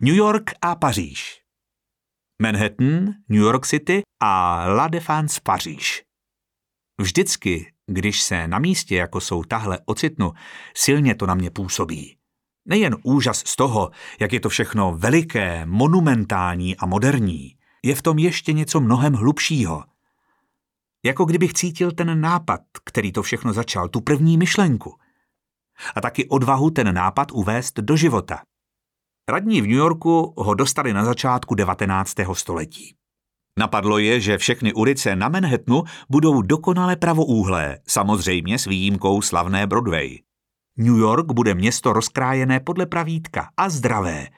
New York a Paříž. Manhattan, New York City a La Défense Paříž. Vždycky, když se na místě, jako jsou tahle, ocitnu, silně to na mě působí. Nejen úžas z toho, jak je to všechno veliké, monumentální a moderní, je v tom ještě něco mnohem hlubšího. Jako kdybych cítil ten nápad, který to všechno začal, tu první myšlenku. A taky odvahu ten nápad uvést do života. Radní v New Yorku ho dostali na začátku 19. století. Napadlo je, že všechny ulice na Manhattanu budou dokonale pravoúhlé, samozřejmě s výjimkou slavné Broadway. New York bude město rozkrájené podle pravítka a zdravé.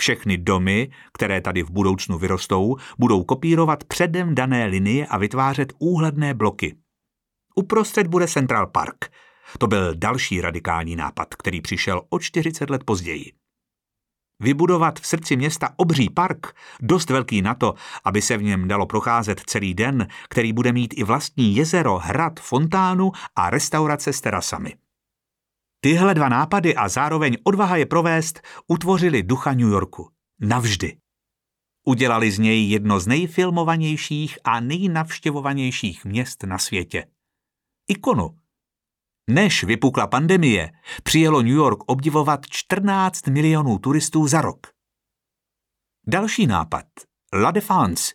Všechny domy, které tady v budoucnu vyrostou, budou kopírovat předem dané linie a vytvářet úhledné bloky. Uprostřed bude Central Park. To byl další radikální nápad, který přišel o 40 let později. Vybudovat v srdci města obří park, dost velký na to, aby se v něm dalo procházet celý den, který bude mít i vlastní jezero, hrad, fontánu a restaurace s terasami. Tyhle dva nápady a zároveň odvaha je provést utvořili ducha New Yorku. Navždy. Udělali z něj jedno z nejfilmovanějších a nejnavštěvovanějších měst na světě. Ikonu. Než vypukla pandemie, přijelo New York obdivovat 14 milionů turistů za rok. Další nápad, La Défense,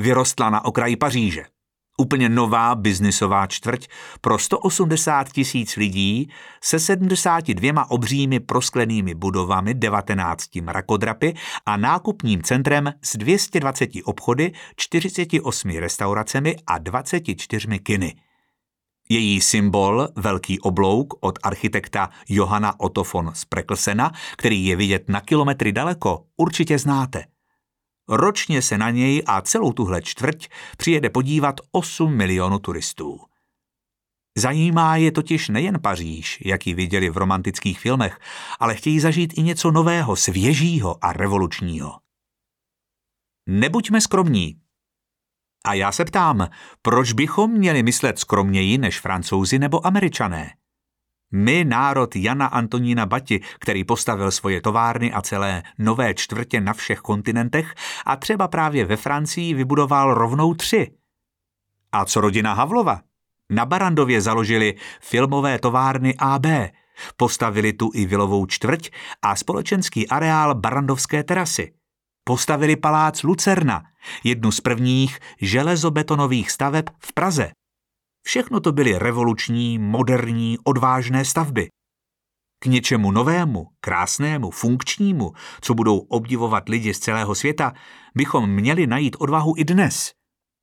vyrostla na okraji Paříže. Úplně nová biznisová čtvrť pro 180 tisíc lidí se 72 obřími prosklenými budovami, 19 mrakodrapy a nákupním centrem s 220 obchody, 48 restauracemi a 24 kiny. Její symbol, velký oblouk od architekta Johana Otto von Spreklsena, který je vidět na kilometry daleko, určitě znáte – Ročně se na něj a celou tuhle čtvrť přijede podívat 8 milionů turistů. Zajímá je totiž nejen Paříž, jak ji viděli v romantických filmech, ale chtějí zažít i něco nového, svěžího a revolučního. Nebuďme skromní. A já se ptám, proč bychom měli myslet skromněji než francouzi nebo američané? My, národ Jana Antonína Bati, který postavil svoje továrny a celé nové čtvrtě na všech kontinentech a třeba právě ve Francii vybudoval rovnou tři. A co rodina Havlova? Na Barandově založili filmové továrny AB, postavili tu i vilovou čtvrť a společenský areál Barandovské terasy. Postavili palác Lucerna, jednu z prvních železobetonových staveb v Praze. Všechno to byly revoluční, moderní, odvážné stavby. K něčemu novému, krásnému, funkčnímu, co budou obdivovat lidi z celého světa, bychom měli najít odvahu i dnes.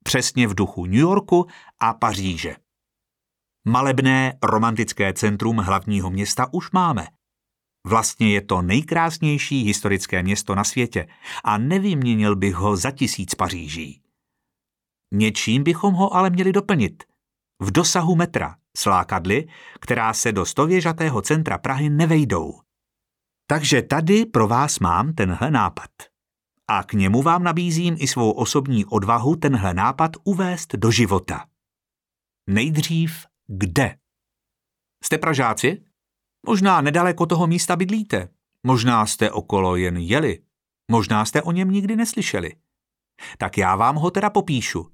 Přesně v duchu New Yorku a Paříže. Malebné romantické centrum hlavního města už máme. Vlastně je to nejkrásnější historické město na světě a nevyměnil bych ho za tisíc Paříží. Něčím bychom ho ale měli doplnit – v dosahu metra, slákadly, která se do stověžatého centra Prahy nevejdou. Takže tady pro vás mám tenhle nápad. A k němu vám nabízím i svou osobní odvahu tenhle nápad uvést do života. Nejdřív kde? Jste Pražáci? Možná nedaleko toho místa bydlíte. Možná jste okolo jen jeli. Možná jste o něm nikdy neslyšeli. Tak já vám ho teda popíšu.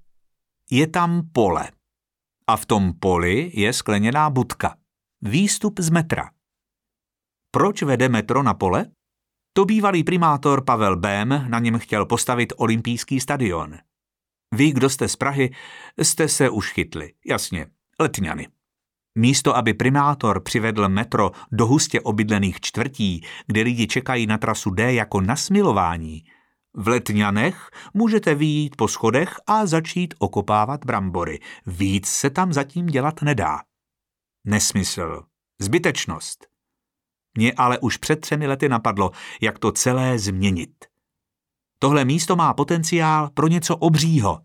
Je tam pole a v tom poli je skleněná budka. Výstup z metra. Proč vede metro na pole? To bývalý primátor Pavel Bém na něm chtěl postavit olympijský stadion. Vy, kdo jste z Prahy, jste se už chytli. Jasně, letňany. Místo, aby primátor přivedl metro do hustě obydlených čtvrtí, kde lidi čekají na trasu D jako na smilování, v Letňanech můžete výjít po schodech a začít okopávat brambory. Víc se tam zatím dělat nedá. Nesmysl. Zbytečnost. Mně ale už před třemi lety napadlo, jak to celé změnit. Tohle místo má potenciál pro něco obřího.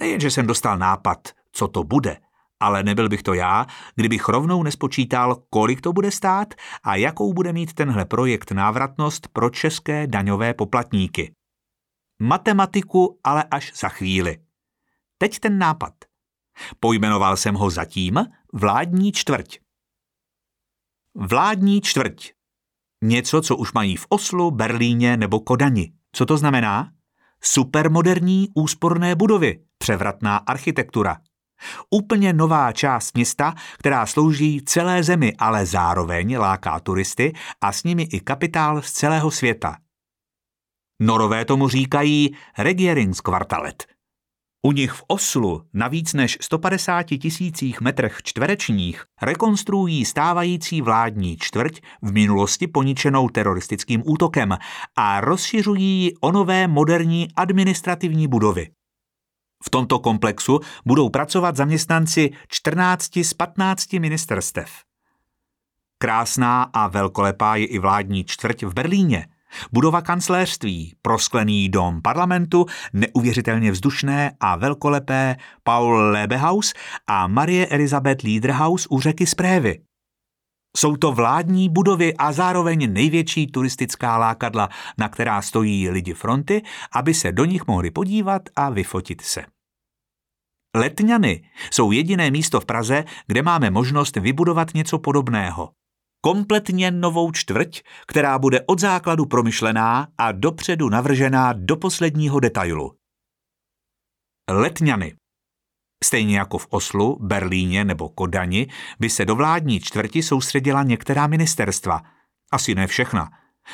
Nejen, že jsem dostal nápad, co to bude, ale nebyl bych to já, kdybych rovnou nespočítal, kolik to bude stát a jakou bude mít tenhle projekt návratnost pro české daňové poplatníky. Matematiku ale až za chvíli. Teď ten nápad. Pojmenoval jsem ho zatím vládní čtvrť. Vládní čtvrť. Něco, co už mají v Oslu, Berlíně nebo Kodani. Co to znamená? Supermoderní úsporné budovy, převratná architektura. Úplně nová část města, která slouží celé zemi, ale zároveň láká turisty a s nimi i kapitál z celého světa. Norové tomu říkají Regieringskvartalet. U nich v Oslu na víc než 150 tisících metrech čtverečních rekonstruují stávající vládní čtvrť v minulosti poničenou teroristickým útokem a rozšiřují o nové moderní administrativní budovy. V tomto komplexu budou pracovat zaměstnanci 14 z 15 ministerstev. Krásná a velkolepá je i vládní čtvrť v Berlíně – Budova kancléřství, prosklený dom parlamentu, neuvěřitelně vzdušné a velkolepé Paul Lebehaus a Marie Elizabeth Liederhaus u řeky Sprévy. Jsou to vládní budovy a zároveň největší turistická lákadla, na která stojí lidi fronty, aby se do nich mohli podívat a vyfotit se. Letňany jsou jediné místo v Praze, kde máme možnost vybudovat něco podobného kompletně novou čtvrť, která bude od základu promyšlená a dopředu navržená do posledního detailu. Letňany. Stejně jako v Oslu, Berlíně nebo Kodani by se do vládní čtvrti soustředila některá ministerstva. Asi ne všechna.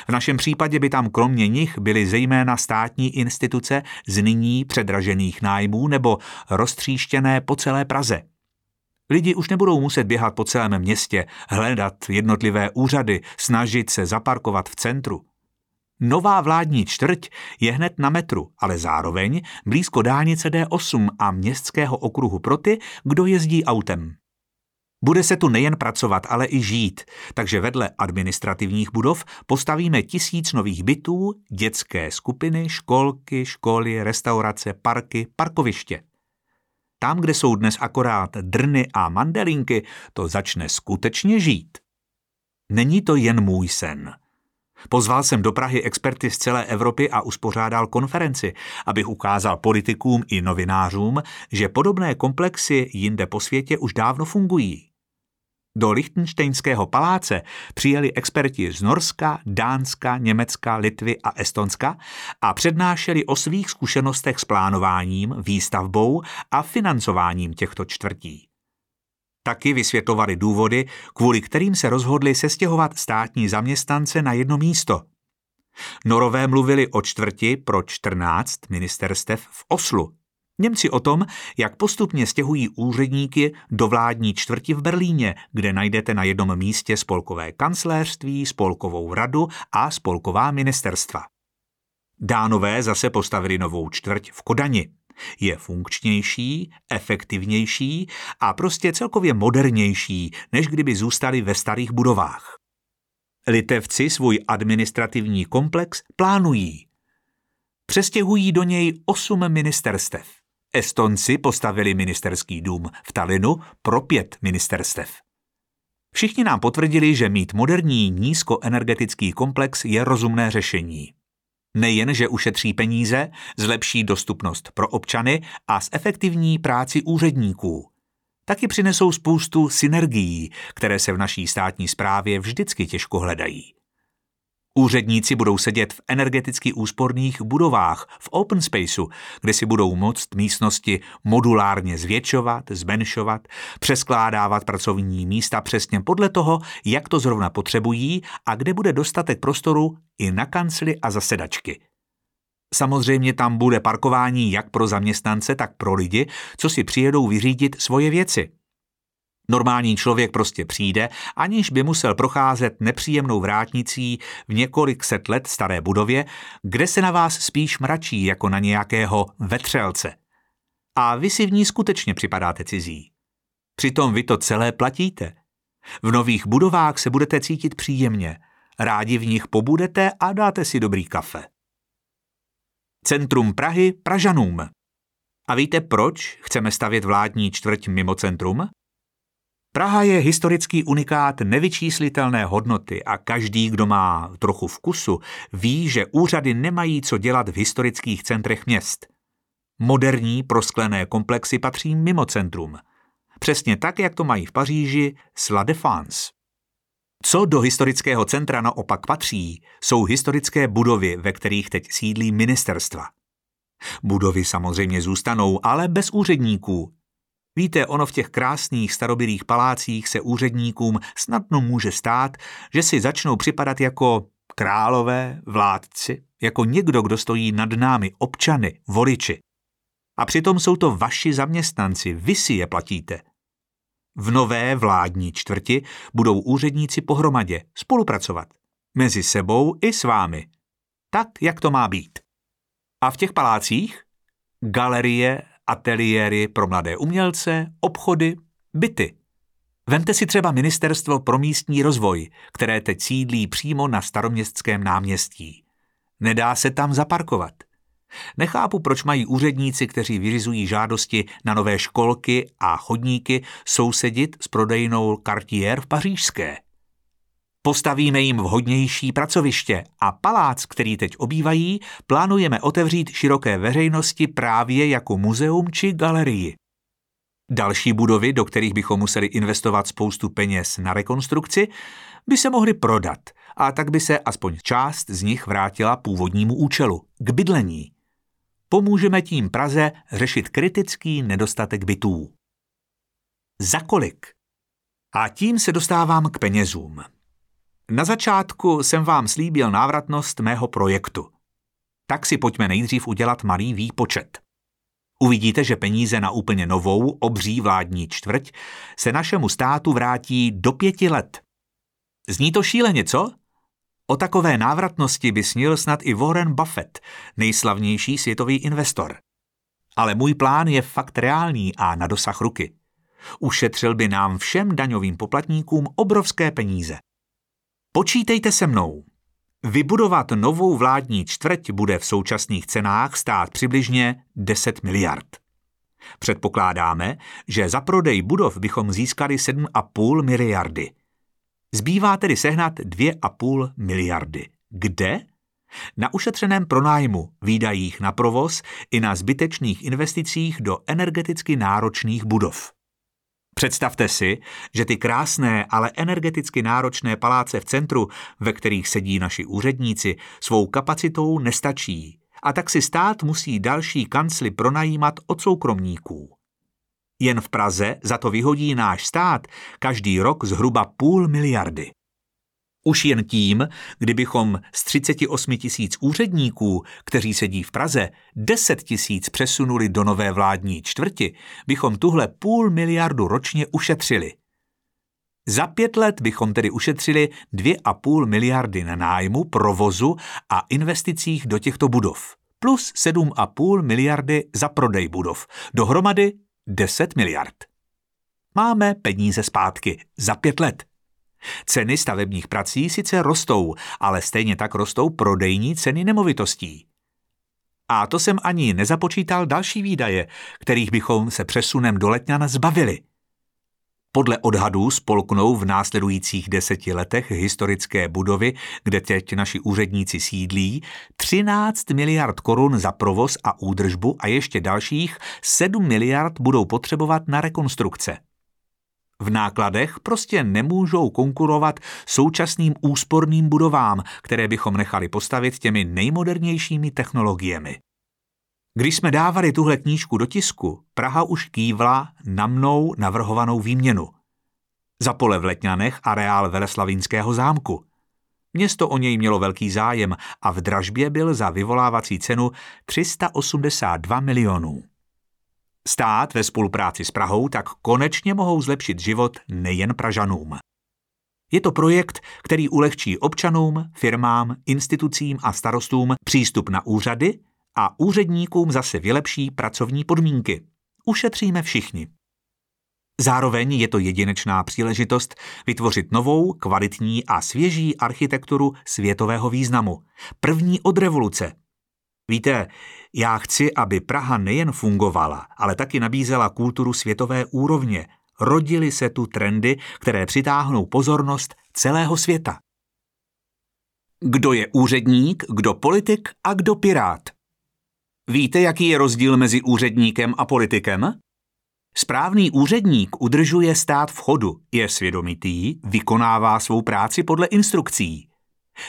V našem případě by tam kromě nich byly zejména státní instituce z nyní předražených nájmů nebo roztříštěné po celé Praze. Lidi už nebudou muset běhat po celém městě, hledat jednotlivé úřady, snažit se zaparkovat v centru. Nová vládní čtvrť je hned na metru, ale zároveň blízko dálnice D8 a městského okruhu pro ty, kdo jezdí autem. Bude se tu nejen pracovat, ale i žít, takže vedle administrativních budov postavíme tisíc nových bytů, dětské skupiny, školky, školy, restaurace, parky, parkoviště. Tam, kde jsou dnes akorát drny a mandelinky, to začne skutečně žít. Není to jen můj sen. Pozval jsem do Prahy experty z celé Evropy a uspořádal konferenci, abych ukázal politikům i novinářům, že podobné komplexy jinde po světě už dávno fungují. Do Lichtensteinského paláce přijeli experti z Norska, Dánska, Německa, Litvy a Estonska a přednášeli o svých zkušenostech s plánováním, výstavbou a financováním těchto čtvrtí. Taky vysvětlovali důvody, kvůli kterým se rozhodli sestěhovat státní zaměstnance na jedno místo. Norové mluvili o čtvrti pro 14 ministerstev v Oslu, Němci o tom, jak postupně stěhují úředníky do vládní čtvrti v Berlíně, kde najdete na jednom místě spolkové kancléřství, spolkovou radu a spolková ministerstva. Dánové zase postavili novou čtvrť v Kodani. Je funkčnější, efektivnější a prostě celkově modernější, než kdyby zůstali ve starých budovách. Litevci svůj administrativní komplex plánují. Přestěhují do něj osm ministerstev. Estonci postavili ministerský dům v Talinu pro pět ministerstev. Všichni nám potvrdili, že mít moderní nízkoenergetický komplex je rozumné řešení. Nejen, že ušetří peníze, zlepší dostupnost pro občany a zefektivní práci úředníků. Taky přinesou spoustu synergií, které se v naší státní správě vždycky těžko hledají. Úředníci budou sedět v energeticky úsporných budovách, v open spaceu, kde si budou moct místnosti modulárně zvětšovat, zmenšovat, přeskládávat pracovní místa přesně podle toho, jak to zrovna potřebují a kde bude dostatek prostoru i na kancly a zasedačky. Samozřejmě tam bude parkování jak pro zaměstnance, tak pro lidi, co si přijedou vyřídit svoje věci. Normální člověk prostě přijde, aniž by musel procházet nepříjemnou vrátnicí v několik set let staré budově, kde se na vás spíš mračí jako na nějakého vetřelce. A vy si v ní skutečně připadáte cizí. Přitom vy to celé platíte. V nových budovách se budete cítit příjemně, rádi v nich pobudete a dáte si dobrý kafe. Centrum Prahy Pražanům. A víte, proč chceme stavět vládní čtvrť mimo centrum? Praha je historický unikát nevyčíslitelné hodnoty a každý, kdo má trochu vkusu, ví, že úřady nemají co dělat v historických centrech měst. Moderní prosklené komplexy patří mimo centrum. Přesně tak, jak to mají v Paříži s La Défense. Co do historického centra naopak patří, jsou historické budovy, ve kterých teď sídlí ministerstva. Budovy samozřejmě zůstanou, ale bez úředníků. Víte, ono v těch krásných starobylých palácích se úředníkům snadno může stát, že si začnou připadat jako králové, vládci, jako někdo, kdo stojí nad námi, občany, voliči. A přitom jsou to vaši zaměstnanci, vy si je platíte. V nové vládní čtvrti budou úředníci pohromadě spolupracovat. Mezi sebou i s vámi. Tak, jak to má být. A v těch palácích? Galerie, ateliéry pro mladé umělce, obchody, byty. Vemte si třeba Ministerstvo pro místní rozvoj, které teď sídlí přímo na staroměstském náměstí. Nedá se tam zaparkovat. Nechápu, proč mají úředníci, kteří vyřizují žádosti na nové školky a chodníky, sousedit s prodejnou Cartier v Pařížské. Postavíme jim vhodnější pracoviště a palác, který teď obývají, plánujeme otevřít široké veřejnosti právě jako muzeum či galerii. Další budovy, do kterých bychom museli investovat spoustu peněz na rekonstrukci, by se mohly prodat a tak by se aspoň část z nich vrátila původnímu účelu, k bydlení. Pomůžeme tím Praze řešit kritický nedostatek bytů. Za kolik? A tím se dostávám k penězům. Na začátku jsem vám slíbil návratnost mého projektu. Tak si pojďme nejdřív udělat malý výpočet. Uvidíte, že peníze na úplně novou, obří vládní čtvrť se našemu státu vrátí do pěti let. Zní to šíleně, co? O takové návratnosti by snil snad i Warren Buffett, nejslavnější světový investor. Ale můj plán je fakt reálný a na dosah ruky. Ušetřil by nám všem daňovým poplatníkům obrovské peníze. Počítejte se mnou. Vybudovat novou vládní čtvrť bude v současných cenách stát přibližně 10 miliard. Předpokládáme, že za prodej budov bychom získali 7,5 miliardy. Zbývá tedy sehnat 2,5 miliardy. Kde? Na ušetřeném pronájmu, výdajích na provoz i na zbytečných investicích do energeticky náročných budov. Představte si, že ty krásné, ale energeticky náročné paláce v centru, ve kterých sedí naši úředníci, svou kapacitou nestačí a tak si stát musí další kancly pronajímat od soukromníků. Jen v Praze za to vyhodí náš stát každý rok zhruba půl miliardy. Už jen tím, kdybychom z 38 tisíc úředníků, kteří sedí v Praze, 10 tisíc přesunuli do nové vládní čtvrti, bychom tuhle půl miliardu ročně ušetřili. Za pět let bychom tedy ušetřili 2,5 miliardy na nájmu, provozu a investicích do těchto budov. Plus 7,5 miliardy za prodej budov. Dohromady 10 miliard. Máme peníze zpátky za pět let. Ceny stavebních prací sice rostou, ale stejně tak rostou prodejní ceny nemovitostí. A to jsem ani nezapočítal další výdaje, kterých bychom se přesunem do Letňan zbavili. Podle odhadů spolknou v následujících deseti letech historické budovy, kde teď naši úředníci sídlí, 13 miliard korun za provoz a údržbu a ještě dalších 7 miliard budou potřebovat na rekonstrukce v nákladech prostě nemůžou konkurovat současným úsporným budovám, které bychom nechali postavit těmi nejmodernějšími technologiemi. Když jsme dávali tuhle knížku do tisku, Praha už kývla na mnou navrhovanou výměnu. Za pole v Letňanech areál Veleslavínského zámku. Město o něj mělo velký zájem a v dražbě byl za vyvolávací cenu 382 milionů. Stát ve spolupráci s Prahou tak konečně mohou zlepšit život nejen Pražanům. Je to projekt, který ulehčí občanům, firmám, institucím a starostům přístup na úřady a úředníkům zase vylepší pracovní podmínky. Ušetříme všichni. Zároveň je to jedinečná příležitost vytvořit novou, kvalitní a svěží architekturu světového významu. První od revoluce. Víte, já chci, aby Praha nejen fungovala, ale taky nabízela kulturu světové úrovně. Rodily se tu trendy, které přitáhnou pozornost celého světa. Kdo je úředník, kdo politik a kdo pirát? Víte, jaký je rozdíl mezi úředníkem a politikem? Správný úředník udržuje stát v chodu, je svědomitý, vykonává svou práci podle instrukcí.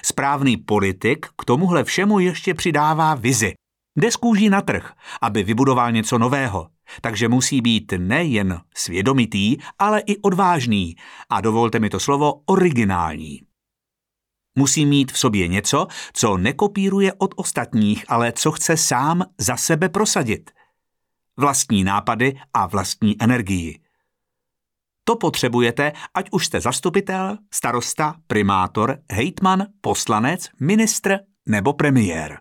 Správný politik k tomuhle všemu ještě přidává vizi. Jde z kůží na trh, aby vybudoval něco nového. Takže musí být nejen svědomitý, ale i odvážný a dovolte mi to slovo originální. Musí mít v sobě něco, co nekopíruje od ostatních, ale co chce sám za sebe prosadit. Vlastní nápady a vlastní energii. To potřebujete, ať už jste zastupitel, starosta, primátor, hejtman, poslanec, ministr nebo premiér.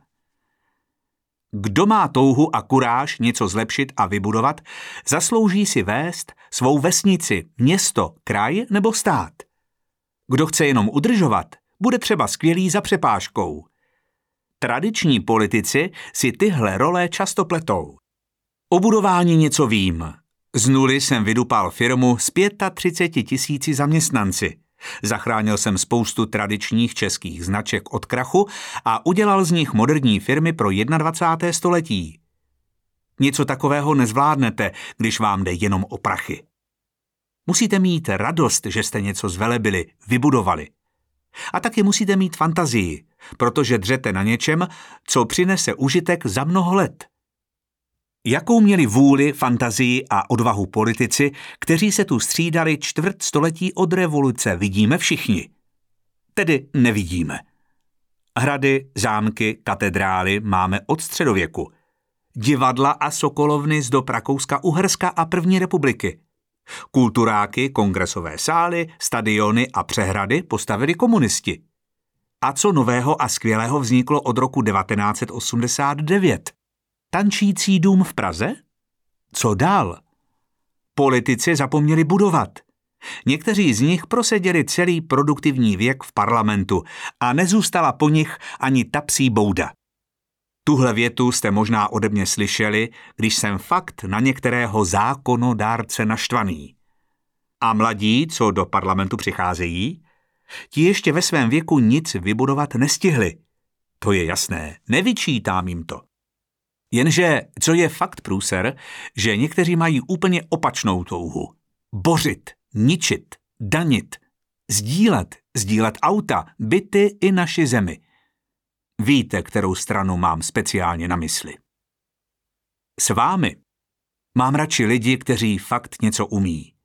Kdo má touhu a kuráž něco zlepšit a vybudovat, zaslouží si vést svou vesnici, město, kraj nebo stát. Kdo chce jenom udržovat, bude třeba skvělý za přepážkou. Tradiční politici si tyhle role často pletou. O budování něco vím. Z nuly jsem vydupal firmu s 35 tisíci zaměstnanci. Zachránil jsem spoustu tradičních českých značek od krachu a udělal z nich moderní firmy pro 21. století. Něco takového nezvládnete, když vám jde jenom o prachy. Musíte mít radost, že jste něco zvelebili, vybudovali. A taky musíte mít fantazii, protože dřete na něčem, co přinese užitek za mnoho let. Jakou měli vůli, fantazii a odvahu politici, kteří se tu střídali čtvrt století od revoluce, vidíme všichni. Tedy nevidíme. Hrady, zámky, katedrály máme od středověku. Divadla a sokolovny z do Rakouska, Uherska a první republiky. Kulturáky, kongresové sály, stadiony a přehrady postavili komunisti. A co nového a skvělého vzniklo od roku 1989? Tančící dům v Praze? Co dál? Politici zapomněli budovat. Někteří z nich proseděli celý produktivní věk v parlamentu a nezůstala po nich ani tapsí bouda. Tuhle větu jste možná ode mě slyšeli, když jsem fakt na některého zákonodárce naštvaný. A mladí, co do parlamentu přicházejí, ti ještě ve svém věku nic vybudovat nestihli. To je jasné, nevyčítám jim to. Jenže co je fakt průser, že někteří mají úplně opačnou touhu. Bořit, ničit, danit, sdílet, sdílet auta, byty i naši zemi. Víte, kterou stranu mám speciálně na mysli. S vámi mám radši lidi, kteří fakt něco umí.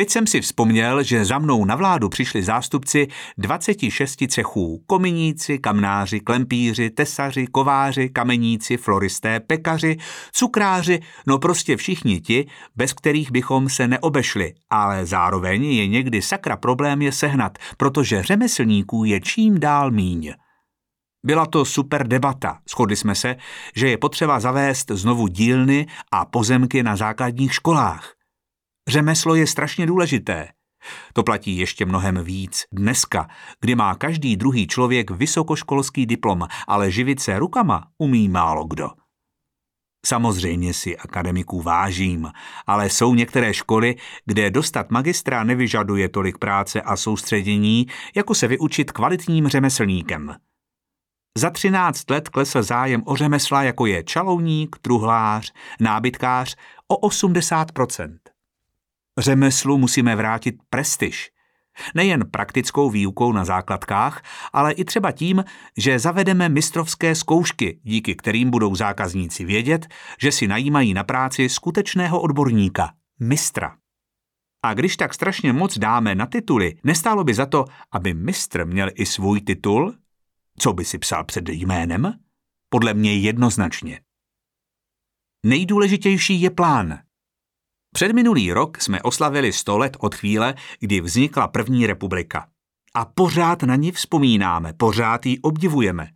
Teď jsem si vzpomněl, že za mnou na vládu přišli zástupci 26 cechů, kominíci, kamnáři, klempíři, tesaři, kováři, kameníci, floristé, pekaři, cukráři, no prostě všichni ti, bez kterých bychom se neobešli, ale zároveň je někdy sakra problém je sehnat, protože řemeslníků je čím dál míň. Byla to super debata. Shodli jsme se, že je potřeba zavést znovu dílny a pozemky na základních školách. Řemeslo je strašně důležité. To platí ještě mnohem víc dneska, kdy má každý druhý člověk vysokoškolský diplom, ale živit se rukama umí málo kdo. Samozřejmě si akademiků vážím, ale jsou některé školy, kde dostat magistra nevyžaduje tolik práce a soustředění, jako se vyučit kvalitním řemeslníkem. Za 13 let klesl zájem o řemesla, jako je čalouník, truhlář, nábytkář, o 80 Řemeslu musíme vrátit prestiž. Nejen praktickou výukou na základkách, ale i třeba tím, že zavedeme mistrovské zkoušky, díky kterým budou zákazníci vědět, že si najímají na práci skutečného odborníka, mistra. A když tak strašně moc dáme na tituly, nestálo by za to, aby mistr měl i svůj titul? Co by si psal před jménem? Podle mě jednoznačně. Nejdůležitější je plán. Před minulý rok jsme oslavili 100 let od chvíle, kdy vznikla první republika. A pořád na ní vzpomínáme, pořád ji obdivujeme.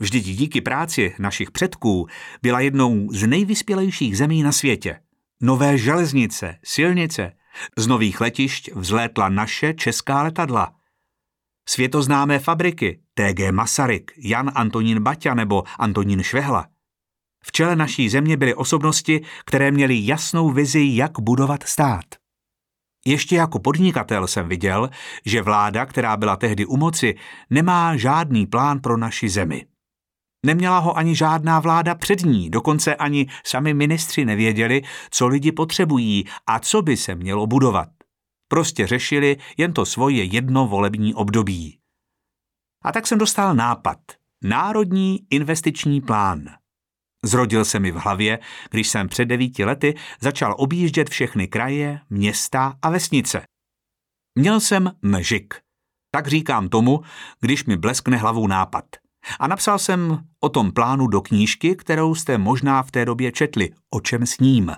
Vždyť díky práci našich předků byla jednou z nejvyspělejších zemí na světě. Nové železnice, silnice, z nových letišť vzlétla naše česká letadla. Světoznámé fabriky TG Masaryk, Jan Antonín Baťa nebo Antonín Švehla – v čele naší země byly osobnosti, které měly jasnou vizi, jak budovat stát. Ještě jako podnikatel jsem viděl, že vláda, která byla tehdy u moci, nemá žádný plán pro naši zemi. Neměla ho ani žádná vláda před ní, dokonce ani sami ministři nevěděli, co lidi potřebují a co by se mělo budovat. Prostě řešili jen to svoje jedno volební období. A tak jsem dostal nápad. Národní investiční plán. Zrodil se mi v hlavě, když jsem před devíti lety začal objíždět všechny kraje, města a vesnice. Měl jsem mžik. Tak říkám tomu, když mi bleskne hlavou nápad. A napsal jsem o tom plánu do knížky, kterou jste možná v té době četli, o čem s ním.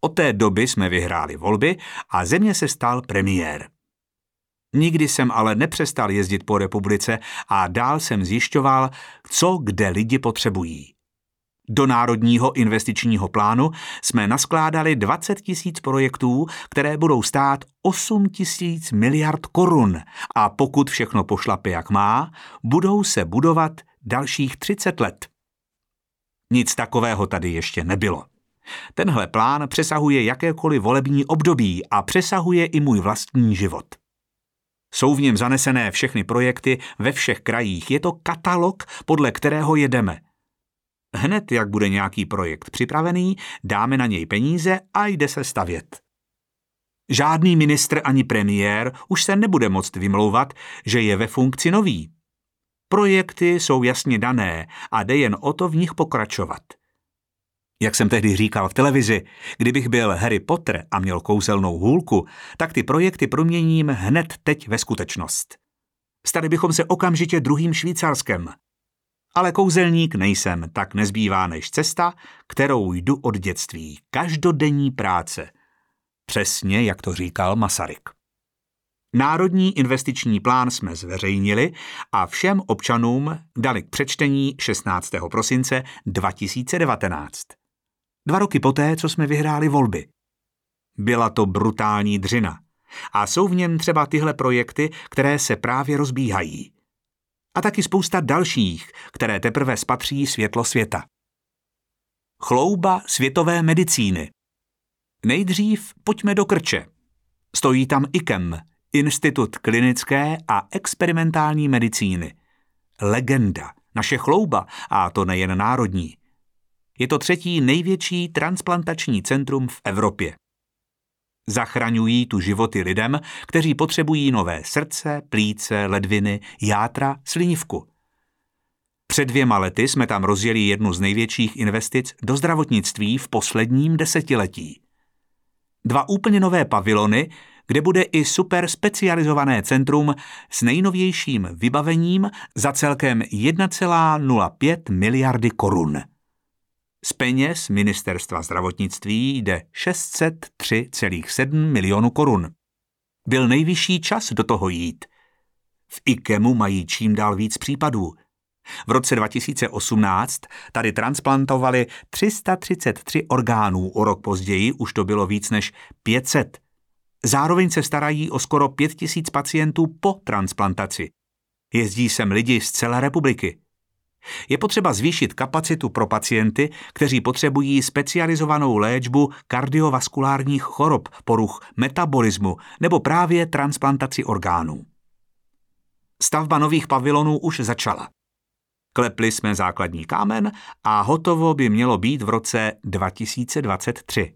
Od té doby jsme vyhráli volby a země se stal premiér. Nikdy jsem ale nepřestal jezdit po republice a dál jsem zjišťoval, co kde lidi potřebují. Do Národního investičního plánu jsme naskládali 20 tisíc projektů, které budou stát 8 tisíc miliard korun a pokud všechno pošlape jak má, budou se budovat dalších 30 let. Nic takového tady ještě nebylo. Tenhle plán přesahuje jakékoliv volební období a přesahuje i můj vlastní život. Jsou v něm zanesené všechny projekty ve všech krajích. Je to katalog, podle kterého jedeme – Hned, jak bude nějaký projekt připravený, dáme na něj peníze a jde se stavět. Žádný ministr ani premiér už se nebude moct vymlouvat, že je ve funkci nový. Projekty jsou jasně dané a jde jen o to v nich pokračovat. Jak jsem tehdy říkal v televizi, kdybych byl Harry Potter a měl kouzelnou hůlku, tak ty projekty proměním hned teď ve skutečnost. Stali bychom se okamžitě druhým Švýcarskem – ale kouzelník nejsem, tak nezbývá než cesta, kterou jdu od dětství. Každodenní práce. Přesně, jak to říkal Masaryk. Národní investiční plán jsme zveřejnili a všem občanům dali k přečtení 16. prosince 2019. Dva roky poté, co jsme vyhráli volby. Byla to brutální dřina. A jsou v něm třeba tyhle projekty, které se právě rozbíhají a taky spousta dalších, které teprve spatří světlo světa. Chlouba světové medicíny. Nejdřív pojďme do krče. Stojí tam IKEM, Institut klinické a experimentální medicíny. Legenda, naše chlouba, a to nejen národní. Je to třetí největší transplantační centrum v Evropě. Zachraňují tu životy lidem, kteří potřebují nové srdce, plíce, ledviny, játra, slinivku. Před dvěma lety jsme tam rozjeli jednu z největších investic do zdravotnictví v posledním desetiletí. Dva úplně nové pavilony, kde bude i super specializované centrum s nejnovějším vybavením za celkem 1,05 miliardy korun. Z peněz ministerstva zdravotnictví jde 603,7 milionů korun. Byl nejvyšší čas do toho jít. V IKEMu mají čím dál víc případů. V roce 2018 tady transplantovali 333 orgánů, o rok později už to bylo víc než 500. Zároveň se starají o skoro 5000 pacientů po transplantaci. Jezdí sem lidi z celé republiky. Je potřeba zvýšit kapacitu pro pacienty, kteří potřebují specializovanou léčbu kardiovaskulárních chorob, poruch metabolismu nebo právě transplantaci orgánů. Stavba nových pavilonů už začala. Klepli jsme základní kámen a hotovo by mělo být v roce 2023.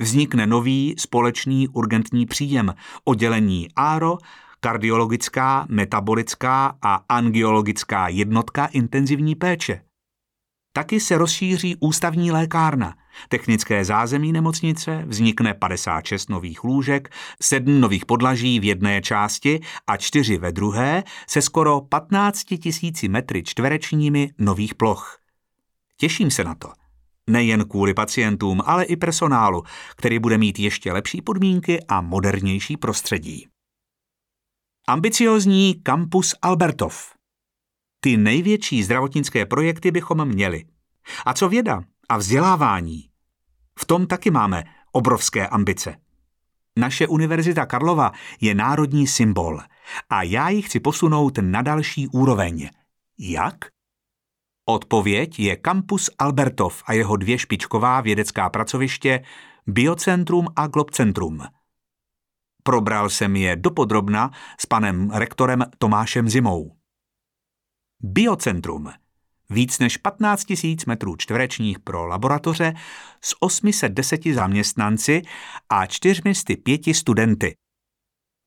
Vznikne nový společný urgentní příjem, oddělení ARO kardiologická, metabolická a angiologická jednotka intenzivní péče. Taky se rozšíří ústavní lékárna, technické zázemí nemocnice, vznikne 56 nových lůžek, 7 nových podlaží v jedné části a 4 ve druhé se skoro 15 tisíci metry čtverečními nových ploch. Těším se na to. Nejen kvůli pacientům, ale i personálu, který bude mít ještě lepší podmínky a modernější prostředí. Ambiciózní kampus Albertov. Ty největší zdravotnické projekty bychom měli. A co věda a vzdělávání? V tom taky máme obrovské ambice. Naše Univerzita Karlova je národní symbol a já ji chci posunout na další úroveň. Jak? Odpověď je kampus Albertov a jeho dvě špičková vědecká pracoviště Biocentrum a Globcentrum – Probral jsem je dopodrobna s panem rektorem Tomášem Zimou. Biocentrum. víc než 15 000 metrů čtverečních pro laboratoře s 810 zaměstnanci a 405 studenty.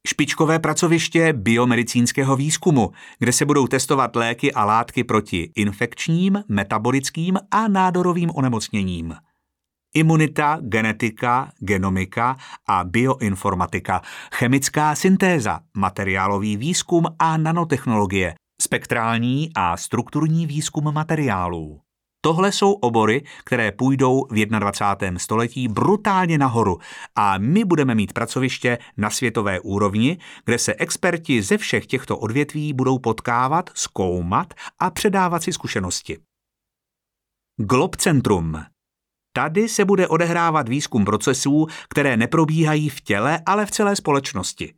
Špičkové pracoviště biomedicínského výzkumu, kde se budou testovat léky a látky proti infekčním, metabolickým a nádorovým onemocněním. Imunita, genetika, genomika a bioinformatika, chemická syntéza, materiálový výzkum a nanotechnologie, spektrální a strukturní výzkum materiálů. Tohle jsou obory, které půjdou v 21. století brutálně nahoru a my budeme mít pracoviště na světové úrovni, kde se experti ze všech těchto odvětví budou potkávat, zkoumat a předávat si zkušenosti. Glob Centrum Tady se bude odehrávat výzkum procesů, které neprobíhají v těle, ale v celé společnosti.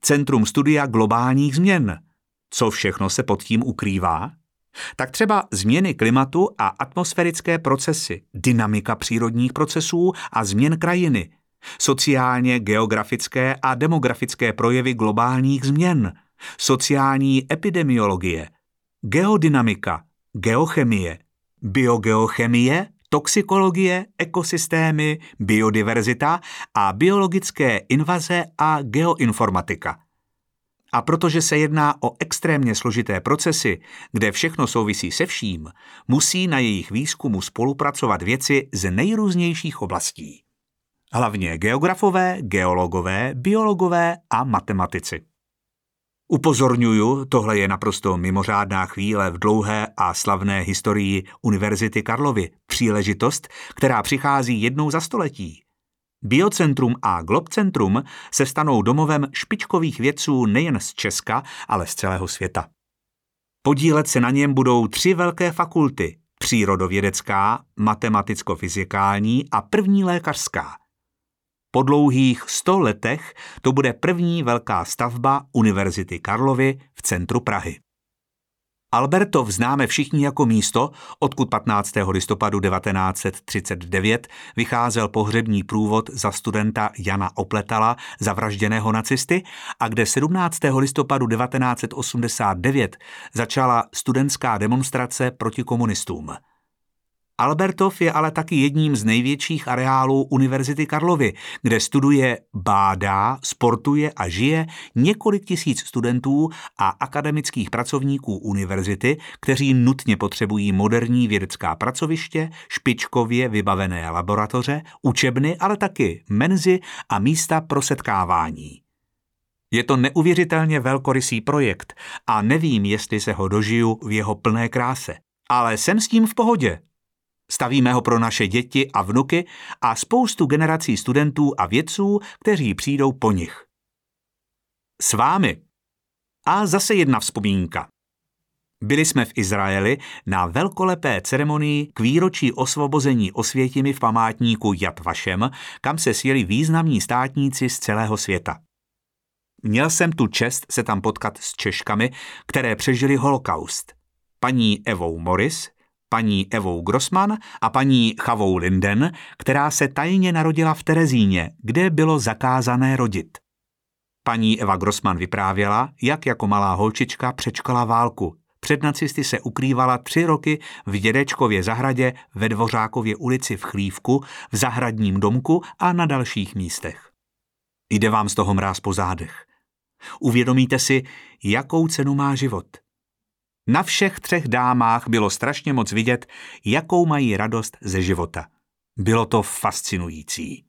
Centrum studia globálních změn. Co všechno se pod tím ukrývá? Tak třeba změny klimatu a atmosférické procesy, dynamika přírodních procesů a změn krajiny, sociálně geografické a demografické projevy globálních změn, sociální epidemiologie, geodynamika, geochemie, biogeochemie, toxikologie, ekosystémy, biodiverzita a biologické invaze a geoinformatika – a protože se jedná o extrémně složité procesy, kde všechno souvisí se vším, musí na jejich výzkumu spolupracovat věci z nejrůznějších oblastí. Hlavně geografové, geologové, biologové a matematici. Upozorňuju, tohle je naprosto mimořádná chvíle v dlouhé a slavné historii Univerzity Karlovy, příležitost, která přichází jednou za století. Biocentrum a Globcentrum se stanou domovem špičkových vědců nejen z Česka, ale z celého světa. Podílet se na něm budou tři velké fakulty – přírodovědecká, matematicko-fyzikální a první lékařská. Po dlouhých sto letech to bude první velká stavba Univerzity Karlovy v centru Prahy. Albertov známe všichni jako místo, odkud 15. listopadu 1939 vycházel pohřební průvod za studenta Jana Opletala, zavražděného nacisty, a kde 17. listopadu 1989 začala studentská demonstrace proti komunistům. Albertov je ale taky jedním z největších areálů Univerzity Karlovy, kde studuje, bádá, sportuje a žije několik tisíc studentů a akademických pracovníků univerzity, kteří nutně potřebují moderní vědecká pracoviště, špičkově vybavené laboratoře, učebny, ale taky menzy a místa pro setkávání. Je to neuvěřitelně velkorysý projekt a nevím, jestli se ho dožiju v jeho plné kráse. Ale jsem s tím v pohodě. Stavíme ho pro naše děti a vnuky a spoustu generací studentů a vědců, kteří přijdou po nich. S vámi. A zase jedna vzpomínka. Byli jsme v Izraeli na velkolepé ceremonii k výročí osvobození Osvětimi v památníku Yad Vashem, kam se sjeli významní státníci z celého světa. Měl jsem tu čest se tam potkat s Češkami, které přežili holokaust. Paní Evou Morris, paní Evou Grossman a paní Chavou Linden, která se tajně narodila v Terezíně, kde bylo zakázané rodit. Paní Eva Grossman vyprávěla, jak jako malá holčička přečkala válku. Před nacisty se ukrývala tři roky v Dědečkově zahradě ve Dvořákově ulici v Chlívku, v zahradním domku a na dalších místech. Jde vám z toho mráz po zádech. Uvědomíte si, jakou cenu má život – na všech třech dámách bylo strašně moc vidět, jakou mají radost ze života. Bylo to fascinující.